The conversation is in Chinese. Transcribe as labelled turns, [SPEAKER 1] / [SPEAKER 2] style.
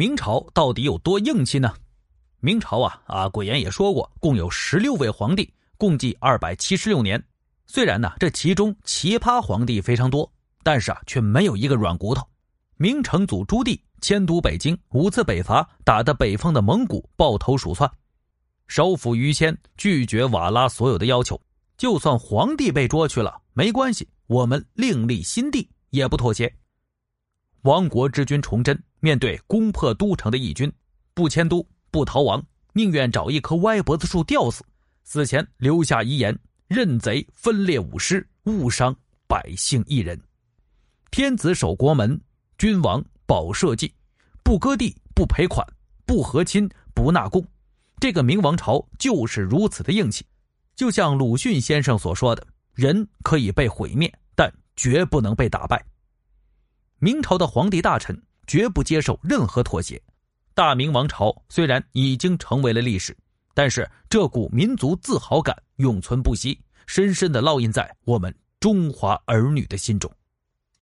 [SPEAKER 1] 明朝到底有多硬气呢？明朝啊啊，鬼言也说过，共有十六位皇帝，共计二百七十六年。虽然呢，这其中奇葩皇帝非常多，但是啊，却没有一个软骨头。明成祖朱棣迁都北京，五次北伐，打得北方的蒙古抱头鼠窜。首辅于谦拒绝瓦剌所有的要求，就算皇帝被捉去了，没关系，我们另立新帝，也不妥协。亡国之君崇祯面对攻破都城的义军，不迁都，不逃亡，宁愿找一棵歪脖子树吊死。死前留下遗言：认贼分裂五师，误伤百姓一人。天子守国门，君王保社稷，不割地，不赔款，不和亲，不纳贡。这个明王朝就是如此的硬气。就像鲁迅先生所说的：“人可以被毁灭，但绝不能被打败。”明朝的皇帝大臣绝不接受任何妥协。大明王朝虽然已经成为了历史，但是这股民族自豪感永存不息，深深的烙印在我们中华儿女的心中。